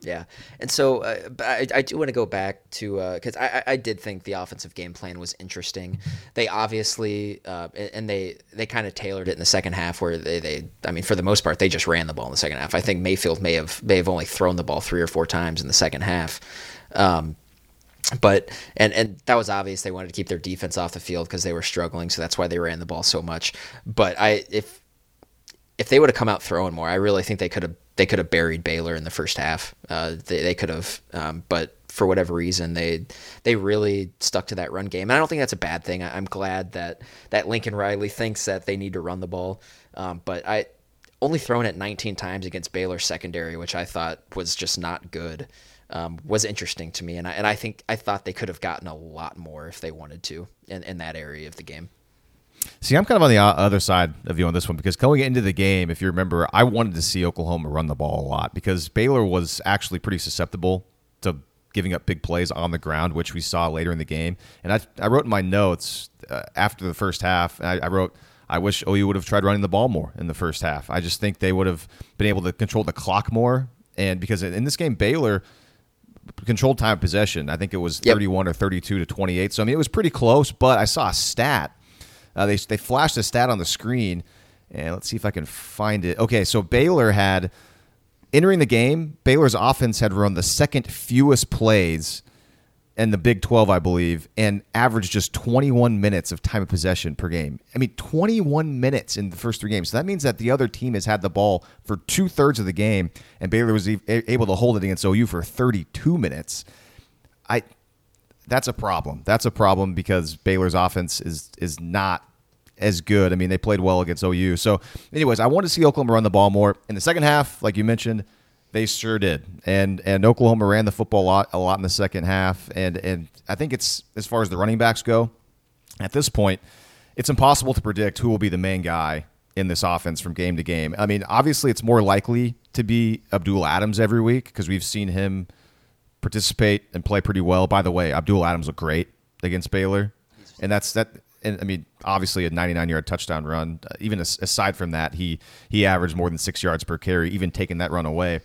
Yeah, and so uh, I, I do want to go back to because I, I I did think the offensive game plan was interesting. They obviously uh, and and they they kind of tailored it in the second half where they, they I mean for the most part they just ran the ball in the second half. I think Mayfield may have may have only thrown the ball three or four times in the second half. Um, but and and that was obvious they wanted to keep their defense off the field because they were struggling, so that's why they ran the ball so much. But I if if they would have come out throwing more, I really think they could have they could have buried Baylor in the first half. Uh, they they could have, um, but for whatever reason, they they really stuck to that run game. And I don't think that's a bad thing. I, I'm glad that that Lincoln Riley thinks that they need to run the ball. Um, but I only thrown it 19 times against Baylor secondary, which I thought was just not good. Um, was interesting to me, and I and I think I thought they could have gotten a lot more if they wanted to in, in that area of the game. See, I'm kind of on the other side of you on this one because going into the game, if you remember, I wanted to see Oklahoma run the ball a lot because Baylor was actually pretty susceptible to giving up big plays on the ground, which we saw later in the game. And I, I wrote in my notes uh, after the first half, I, I wrote, I wish OU would have tried running the ball more in the first half. I just think they would have been able to control the clock more. And because in this game, Baylor controlled time of possession. I think it was Yep. 31 or 32 to 28. So I mean, it was pretty close. But I saw a stat. Uh, they they flashed a stat on the screen, and let's see if I can find it. Okay, so Baylor had entering the game. Baylor's offense had run the second fewest plays in the Big 12, I believe, and averaged just 21 minutes of time of possession per game. I mean, 21 minutes in the first three games. So that means that the other team has had the ball for two thirds of the game, and Baylor was able to hold it against OU for 32 minutes. I that's a problem. That's a problem because Baylor's offense is is not as good. I mean, they played well against OU. So, anyways, I want to see Oklahoma run the ball more in the second half. Like you mentioned, they sure did, and and Oklahoma ran the football a lot a lot in the second half. And and I think it's as far as the running backs go, at this point, it's impossible to predict who will be the main guy in this offense from game to game. I mean, obviously, it's more likely to be Abdul Adams every week because we've seen him participate and play pretty well. By the way, Abdul Adams looked great against Baylor, and that's that. And I mean, obviously, a 99-yard touchdown run. Uh, even as, aside from that, he he averaged more than six yards per carry, even taking that run away.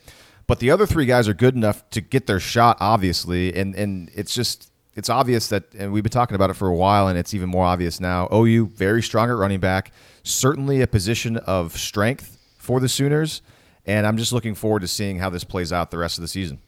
But the other three guys are good enough to get their shot, obviously, and and it's just it's obvious that, and we've been talking about it for a while, and it's even more obvious now. OU very strong at running back, certainly a position of strength for the Sooners, and I'm just looking forward to seeing how this plays out the rest of the season.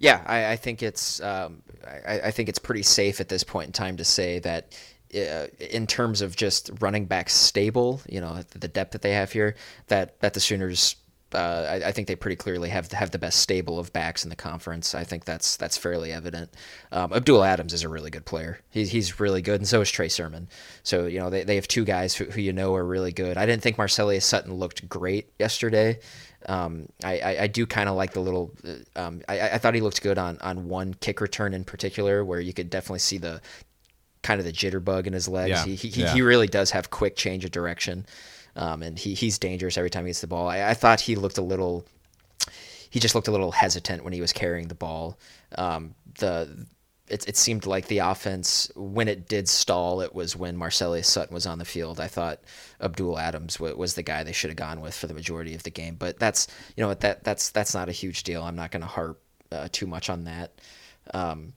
Yeah, I, I think it's um, I, I think it's pretty safe at this point in time to say that in terms of just running back stable, you know, the depth that they have here, that that the Sooners. Uh, I, I think they pretty clearly have have the best stable of backs in the conference. I think that's that's fairly evident. Um, Abdul Adams is a really good player. He's he's really good, and so is Trey Sermon. So you know they, they have two guys who, who you know are really good. I didn't think Marcelias Sutton looked great yesterday. Um, I, I, I do kind of like the little. uh, Um, I, I thought he looked good on, on one kick return in particular, where you could definitely see the kind of the jitterbug in his legs. Yeah, He, he, yeah. he really does have quick change of direction, um, and he, he's dangerous every time he gets the ball. I, I thought he looked a little. He just looked a little hesitant when he was carrying the ball. Um, the it, it seemed like the offense when it did stall, it was when Marcelias Sutton was on the field. I thought Abdul Adams w- was the guy they should have gone with for the majority of the game. But that's you know what that that's that's not a huge deal. I'm not going to harp uh, too much on that. Um,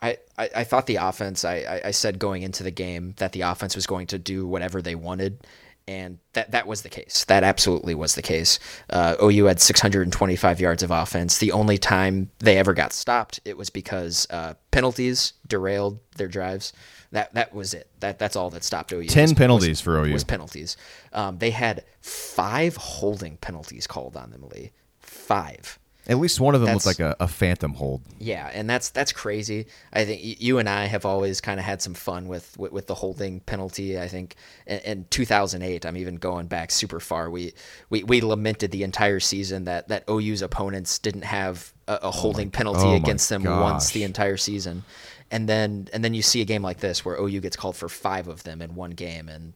I, I, I thought the offense, I, I, I said going into the game that the offense was going to do whatever they wanted. And that, that was the case. That absolutely was the case. Uh, OU had 625 yards of offense. The only time they ever got stopped, it was because uh, penalties derailed their drives. That that was it. That that's all that stopped OU. 10 was- penalties was- for OU. Was penalties. Um, they had five holding penalties called on them, Lee. Five. At least one of them looked That's- like a, a phantom hold. Yeah, and that's that's crazy. I think you and I have always kind of had some fun with, with, with the holding penalty. I think in, in 2008, I'm even going back super far. We, we we lamented the entire season that that OU's opponents didn't have a, a holding penalty oh against them once the entire season, and then and then you see a game like this where OU gets called for five of them in one game, and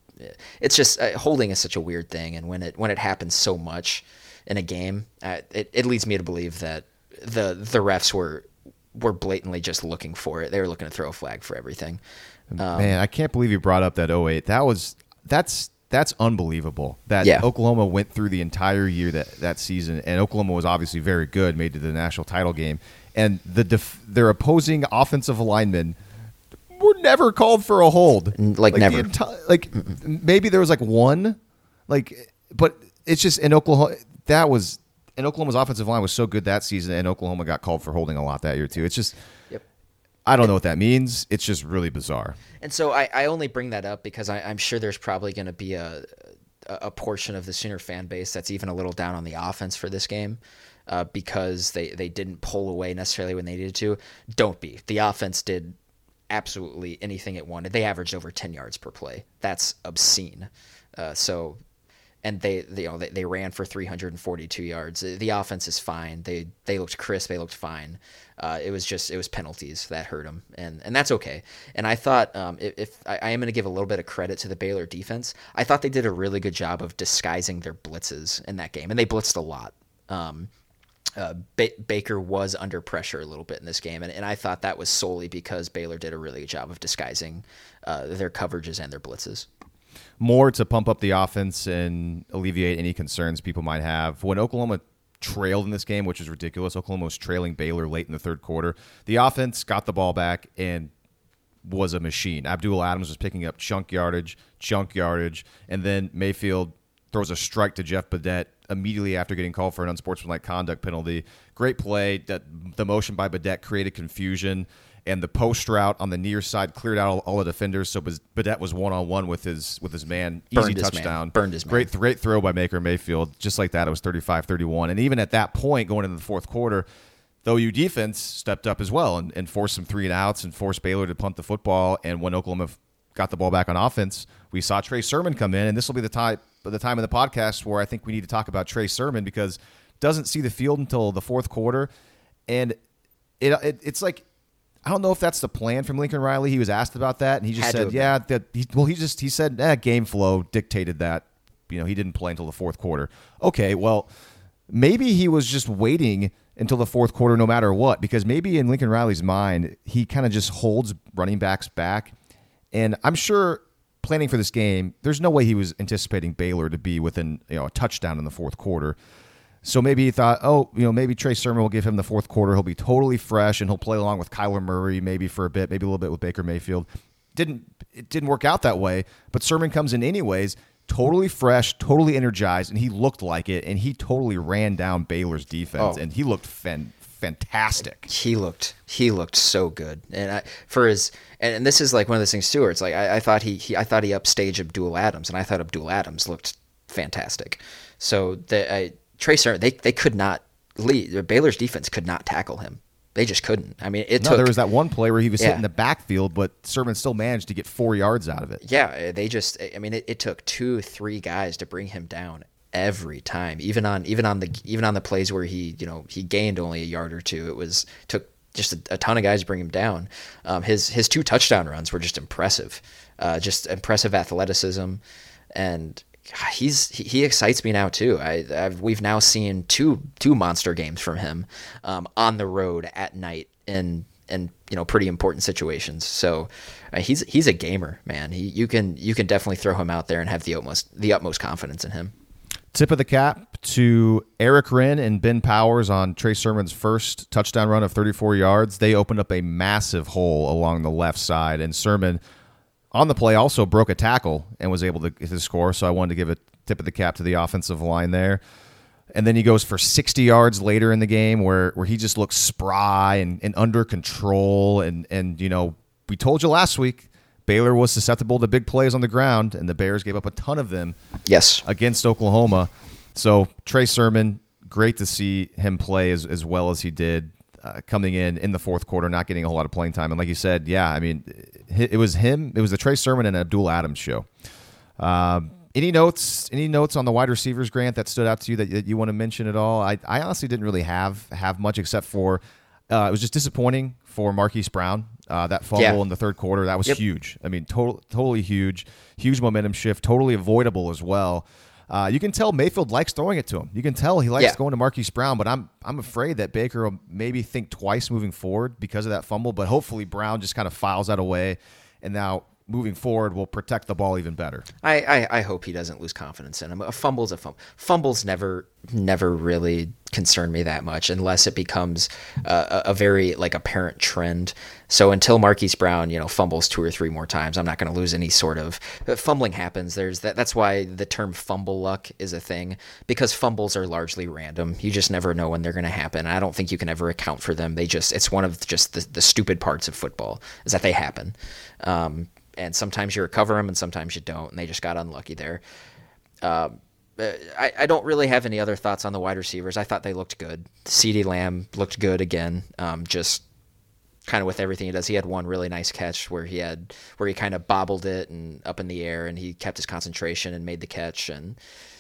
it's just uh, holding is such a weird thing, and when it when it happens so much in a game, uh, it, it leads me to believe that the the refs were were blatantly just looking for it. They were looking to throw a flag for everything. Um, Man, I can't believe you brought up that 08. That was that's that's unbelievable. That yeah. Oklahoma went through the entire year that that season, and Oklahoma was obviously very good, made to the national title game, and the def- their opposing offensive linemen were never called for a hold. Like, like never. Enti- like Mm-mm. maybe there was like one, like, but it's just in Oklahoma. That was and Oklahoma's offensive line was so good that season, and Oklahoma got called for holding a lot that year too. It's just. Yep. I don't know what that means. It's just really bizarre. And so I, I only bring that up because I, am sure there's probably going to be a, a portion of the Sooner fan base that's even a little down on the offense for this game uh, because they, they didn't pull away necessarily when they needed to. Don't be. The offense did absolutely anything it wanted. They averaged over 10 yards per play. That's obscene. Uh, so and they, they, you know they, they ran for 342 yards. The offense is fine. They they looked crisp. They looked fine. Uh, it was just it was penalties that hurt them, and and that's okay. And I thought um, if, if I, I, am going to give a little bit of credit to the Baylor defense, I thought they did a really good job of disguising their blitzes in that game, and they blitzed a lot. Um, uh, ba- Baker was under pressure a little bit in this game, and, and I thought that was solely because Baylor did a really good job of disguising uh, their coverages and their blitzes more to pump up the offense and alleviate any concerns people might have. When Oklahoma trailed in this game, which is ridiculous, Oklahoma was trailing Baylor late in the third quarter. The offense got the ball back and was a machine. Abdul Adams was picking up chunk yardage, chunk yardage, and then Mayfield throws a strike to Jeff Badet immediately after getting called for an unsportsmanlike conduct penalty. Great play. That the motion by Badet created confusion and the post route on the near side cleared out all, all the defenders. So Badet was one on one with his with his man. Easy Burned touchdown. Man. Burned his man. Great great throw by Baker Mayfield. Just like that, it was 35-31. And even at that point, going into the fourth quarter, the OU defense stepped up as well and, and forced some three and outs and forced Baylor to punt the football. And when Oklahoma got the ball back on offense, we saw Trey Sermon come in, and this will be the time the time of the podcast where I think we need to talk about Trey Sermon because doesn't see the field until the fourth quarter, and it, it it's like I don't know if that's the plan from Lincoln Riley. He was asked about that, and he just Had said, "Yeah, that." He, well, he just he said, eh, "Game flow dictated that." You know, he didn't play until the fourth quarter. Okay, well, maybe he was just waiting until the fourth quarter, no matter what, because maybe in Lincoln Riley's mind, he kind of just holds running backs back, and I'm sure planning for this game, there's no way he was anticipating Baylor to be within you know a touchdown in the fourth quarter. So maybe he thought, oh, you know, maybe Trey Sermon will give him the fourth quarter. He'll be totally fresh and he'll play along with Kyler Murray maybe for a bit, maybe a little bit with Baker Mayfield. Didn't it didn't work out that way, but Sermon comes in anyways, totally fresh, totally energized, and he looked like it, and he totally ran down Baylor's defense, oh. and he looked fan, fantastic. He looked he looked so good, and I, for his and, and, this is like one of those things too. Where it's like I, I thought he, he I thought he upstaged Abdul Adams, and I thought Abdul Adams looked fantastic. So that I Trey Sermon, they they could not lead. Baylor's defense could not tackle him. They just couldn't. I mean, it no, took. There was that one play where he was yeah. hitting the backfield, but Sermon still managed to get four yards out of it. Yeah, they just. I mean, it, it took two, three guys to bring him down every time. Even on even on the even on the plays where he you know he gained only a yard or two, it was took just a, a ton of guys to bring him down. Um, his his two touchdown runs were just impressive, uh, just impressive athleticism, and he's he, excites me now too. I I've, we've now seen two two monster games from him um, on the road at night in in you know pretty important situations. So uh, he's he's a gamer, man. He you can you can definitely throw him out there and have the utmost the utmost confidence in him. Tip of the cap to Erick Wren and Ben Powers on Trey Sermon's first touchdown run of 34 yards. They opened up a massive hole along the left side, and Sermon on the play also broke a tackle and was able to, to score. So I wanted to give a tip of the cap to the offensive line there. And then he goes for 60 yards later in the game where, where he just looks spry and, and under control. And, and, you know, we told you last week Baylor was susceptible to big plays on the ground, and the Bears gave up a ton of them yes. against Oklahoma. So Trey Sermon, great to see him play as, as well as he did uh, coming in in the fourth quarter, not getting a whole lot of playing time. And like you said, yeah, I mean, it, was him. It was the Trey Sermon and Abdul Adams show. Uh, any notes? Any notes on the wide receivers, Grant, that stood out to you that, that you want to mention at all? I, I honestly didn't really have have much except for uh, it was just disappointing for Marquise Brown. Uh, that fumble Yeah. in the third quarter that was Yep. huge. I mean, total, totally huge, huge momentum shift, totally avoidable as well. Uh, you can tell Mayfield likes throwing it to him. You can tell he likes Yeah. going to Marquise Brown, but I'm I'm afraid that Baker will maybe think twice moving forward because of that fumble. But hopefully Brown just kind of files that away, and now moving forward will protect the ball even better. I, I, I hope he doesn't lose confidence in him. A fumble's a fumble. Fumbles never never really concern me that much unless it becomes a, a very like apparent trend. So until Marquise Brown, you know, fumbles two or three more times, I'm not going to lose any sort of fumbling happens. There's that. That's why the term fumble luck is a thing because fumbles are largely random. You just never know when they're going to happen. I don't think you can ever account for them. They just it's one of just the, the stupid parts of football is that they happen. Um, and sometimes you recover them and sometimes you don't, and they just got unlucky there. Uh, I, I don't really have any other thoughts on the wide receivers. I thought they looked good. CeeDee Lamb looked good again. Um, just kind of with everything he does. He had one really nice catch where he had where he kind of bobbled it and up in the air, and he kept his concentration and made the catch. And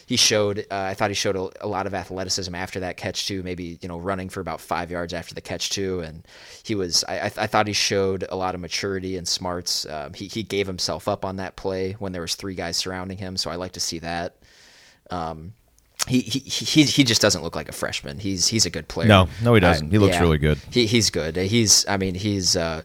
he showed. Uh, I thought he showed a, a lot of athleticism after that catch too. Maybe you know running for about five yards after the catch too. And he was. I, I, I thought he showed a lot of maturity and smarts. Um, he he gave himself up on that play when there was three guys surrounding him. So I like to see that. Um, he, he he he just doesn't look like a freshman. He's he's a good player. No, no, he doesn't. He looks really good. He he's good. He's I mean he's uh,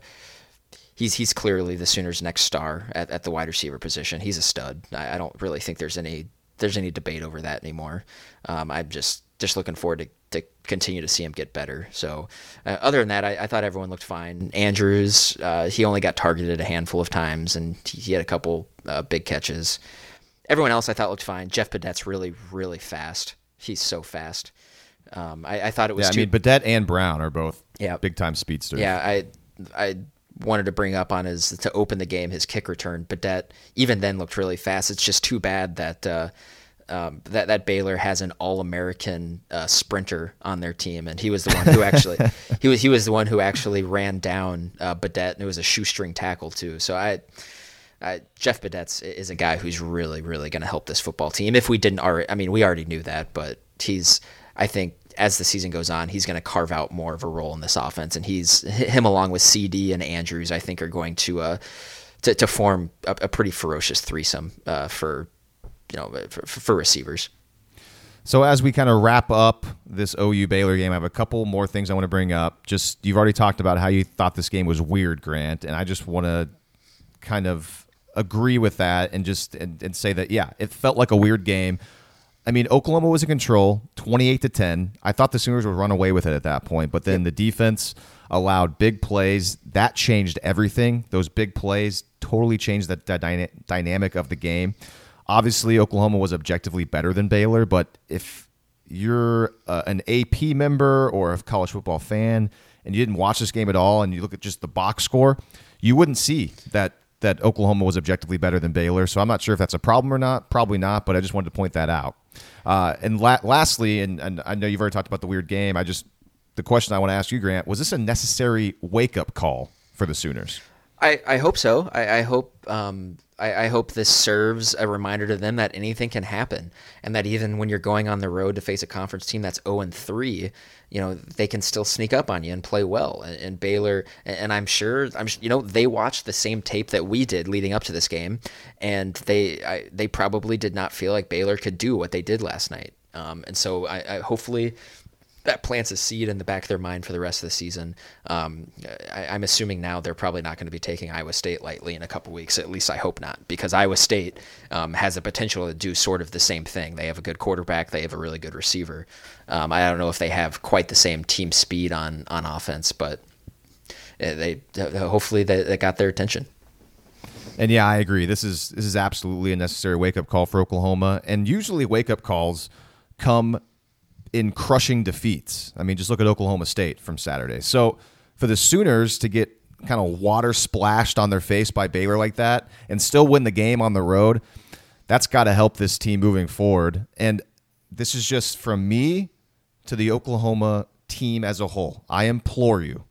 he's he's clearly the Sooners' next star at, at the wide receiver position. He's a stud. I, I don't really think there's any there's any debate over that anymore. Um, I'm just just looking forward to, to continue to see him get better. So, uh, other than that, I, I thought everyone looked fine. Andrews, uh, he only got targeted a handful of times, and he, he had a couple uh, big catches. Everyone else I thought looked fine. Jeff Badet's really, really fast. He's so fast. Um, I, I thought it was Yeah, I too. mean, Badet and Brown are both Yeah. big time speedsters. Yeah, I I wanted to bring up on his to open the game his kick return, but that even then looked really fast. It's just too bad that uh, um, that that Baylor has an All American uh, sprinter on their team, and he was the one who actually he was he was the one who actually ran down uh, Badet, and it was a shoestring tackle too. So I. Uh, Jeff Badet's is a guy who's really, really going to help this football team. If we didn't already, I mean, we already knew that, but he's, I think, as the season goes on, he's going to carve out more of a role in this offense, and he's him along with CeeDee and Andrews, I think, are going to uh, to, to form a, a pretty ferocious threesome uh, for you know for, for receivers. So as we kind of wrap up this OU Baylor game, I have a couple more things I want to bring up. Just you've already talked about how you thought this game was weird, Grant, and I just want to kind of agree with that and just and, and say that yeah, it felt like a weird game. I mean, Oklahoma was in control, twenty-eight to ten. I thought the Sooners would run away with it at that point, but then the defense allowed big plays. That changed everything. Those big plays totally changed the, the dyna- dynamic of the game. Obviously, Oklahoma was objectively better than Baylor, but if you're uh, an AP member or a college football fan and you didn't watch this game at all and you look at just the box score, you wouldn't see that that Oklahoma was objectively better than Baylor. So I'm not sure if that's a problem or not. Probably not, but I just wanted to point that out. Uh, and la- lastly, and, and I know you've already talked about the weird game. I just the question I want to ask you, Grant, was this a necessary wake up call for the Sooners? I, I hope so. I, I hope um, I, I hope this serves a reminder to them that anything can happen, and that even when you're going on the road to face a conference team that's 0 and 3, you know they can still sneak up on you and play well. And, and Baylor, and I'm sure, I'm you know they watched the same tape that we did leading up to this game, and they I, they probably did not feel like Baylor could do what they did last night. Um, and so I, I hopefully that plants a seed in the back of their mind for the rest of the season. Um, I, I'm assuming now they're probably not going to be taking Iowa State lightly in a couple weeks. At least I hope not, because Iowa State um, has the potential to do sort of the same thing. They have a good quarterback. They have a really good receiver. Um, I don't know if they have quite the same team speed on on offense, but uh, they hopefully they, they got their attention. And yeah, I agree. This is this is absolutely a necessary wake up call for Oklahoma. And usually wake up calls come in crushing defeats. I mean, just look at Oklahoma State from Saturday. So for the Sooners to get kind of water splashed on their face by Baylor like that and still win the game on the road, that's got to help this team moving forward. And this is just from me to the Oklahoma team as a whole. I implore you,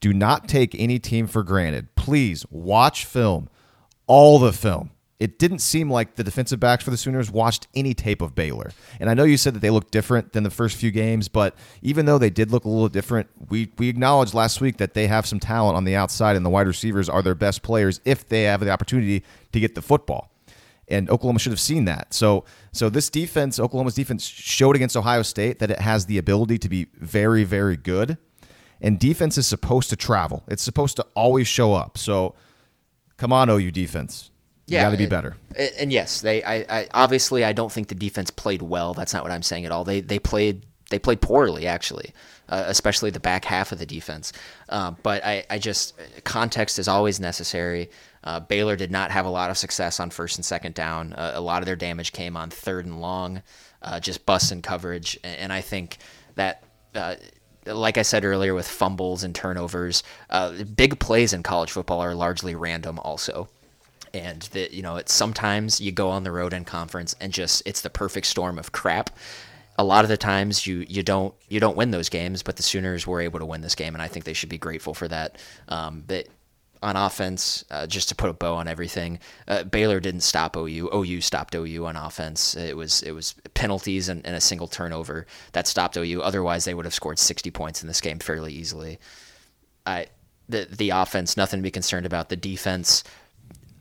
do not take any team for granted. Please watch film, all the film, it didn't seem like the defensive backs for the Sooners watched any tape of Baylor. And I know you said that they looked different than the first few games, but even though they did look a little different, we we acknowledged last week that they have some talent on the outside and the wide receivers are their best players if they have the opportunity to get the football. And Oklahoma should have seen that. So so this defense, Oklahoma's defense showed against Ohio State that it has the ability to be very very good. And defense is supposed to travel. It's supposed to always show up. So come on OU defense yeah, got to be better. And, yes, they. I, I, obviously I don't think the defense played well. That's not what I'm saying at all. They they played they played poorly actually, uh, especially the back half of the defense. Uh, but I, I just context is always necessary. Uh, Baylor did not have a lot of success on first and second down. Uh, a lot of their damage came on third and long, uh, just busting coverage. And, and, I think that uh, like I said earlier, with fumbles and turnovers, uh, big plays in college football are largely random. Also, and that you know it's sometimes you go on the road in conference and just it's the perfect storm of crap a lot of the times you you don't you don't win those games but the sooners were able to win this game and i think they should be grateful for that um, but on offense, uh, just to put a bow on everything, uh, Baylor didn't stop OU. OU stopped OU on offense. It was it was penalties and, and, a single turnover that stopped OU. Otherwise, they would have scored 60 points in this game fairly easily. I the the offense, nothing to be concerned about. The defense,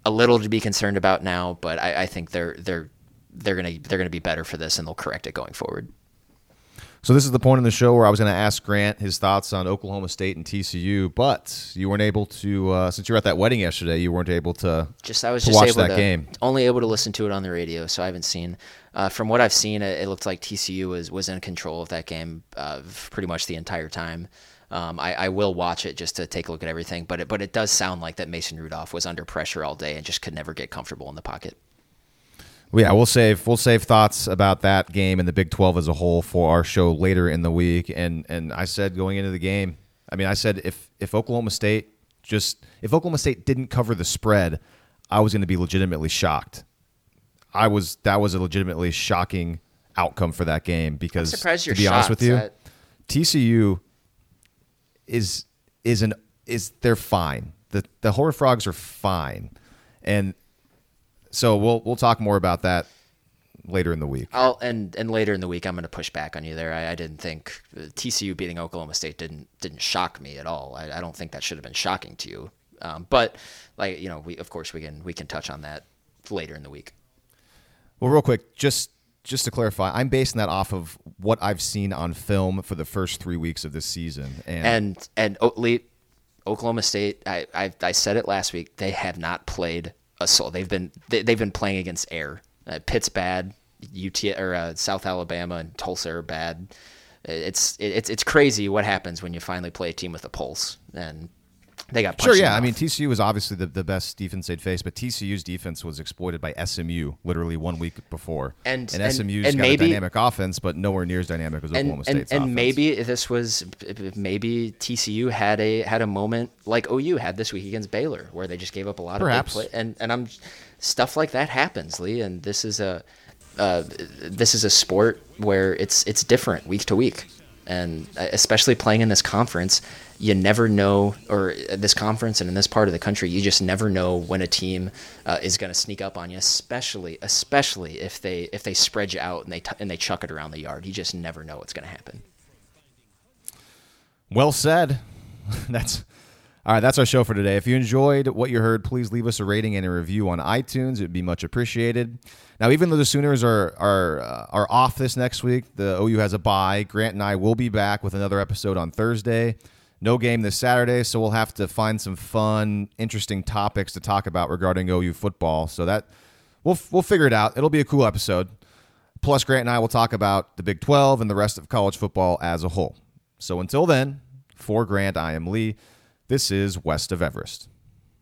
a little to be concerned about now, but I, I think they're they're they're gonna they're gonna be better for this and they'll correct it going forward. So this is the point in the show where I was going to ask Grant his thoughts on Oklahoma State and TCU, but you weren't able to. Uh, since you were at that wedding yesterday, you weren't able to. Just I was just watch able that to, game. Only able to listen to it on the radio, so I haven't seen. Uh, from what I've seen, it, it, looked like TCU was was in control of that game uh, pretty much the entire time. Um, I, I, will watch it just to take a look at everything, but it, but it does sound like that Mason Rudolph was under pressure all day and just could never get comfortable in the pocket. Well, yeah, we'll save we'll save thoughts about that game and the Big Twelve as a whole for our show later in the week. And and I said going into the game, I mean, I said if if Oklahoma State just if Oklahoma State didn't cover the spread, I was going to be legitimately shocked. I was that was a legitimately shocking outcome for that game because to be honest with you, TCU is is an is they're fine. The the Horned Frogs are fine, and so we'll we'll talk more about that later in the week. I'll and and later in the week I'm going to push back on you there. I, I, didn't think TCU beating Oklahoma State didn't didn't shock me at all. I, I don't think that should have been shocking to you. Um, but like you know, we of course we can we can touch on that later in the week. Well, real quick, just just to clarify, I'm basing that off of what I've seen on film for the first three weeks of this season. And and, and Oklahoma State, I, I, I said it last week. They have not played a soul. They've been they, have been playing against air. Uh, Pitt's bad. UT or uh, South Alabama and Tulsa are bad. It's it's it's crazy what happens when you finally play a team with a pulse and they got sure. Yeah. I mean TCU was obviously the, the best defense they'd faced, but TCU's defense was exploited by SMU literally one week before. And and, and SMU's and got maybe, a dynamic offense, but nowhere near as dynamic as Oklahoma State's and, and maybe this was maybe TCU had a had a moment like OU had this week against Baylor, where they just gave up a lot Perhaps. of big play. And and I'm stuff like that happens, Lee. And this is a uh, this is a sport where it's it's different week to week and uh, especially playing in this conference, you never know, or at this conference and in this part of the country, you just never know when a team uh, is going to sneak up on you. Especially, especially if they if they spread you out and they t- and they chuck it around the yard. You just never know what's going to happen. Well said. That's all right, that's our show for today. If you enjoyed what you heard, please leave us a rating and a review on iTunes. It would be much appreciated. Now, even though the Sooners are are uh, are off this next week, the OU has a bye. Grant and I will be back with another episode on Thursday. No game this Saturday, so we'll have to find some fun, interesting topics to talk about regarding OU football. So that we'll we'll figure it out. It'll be a cool episode. Plus, Grant and I will talk about the Big 12 and the rest of college football as a whole. So until then, for Grant, I am Lee. This is West of Everest.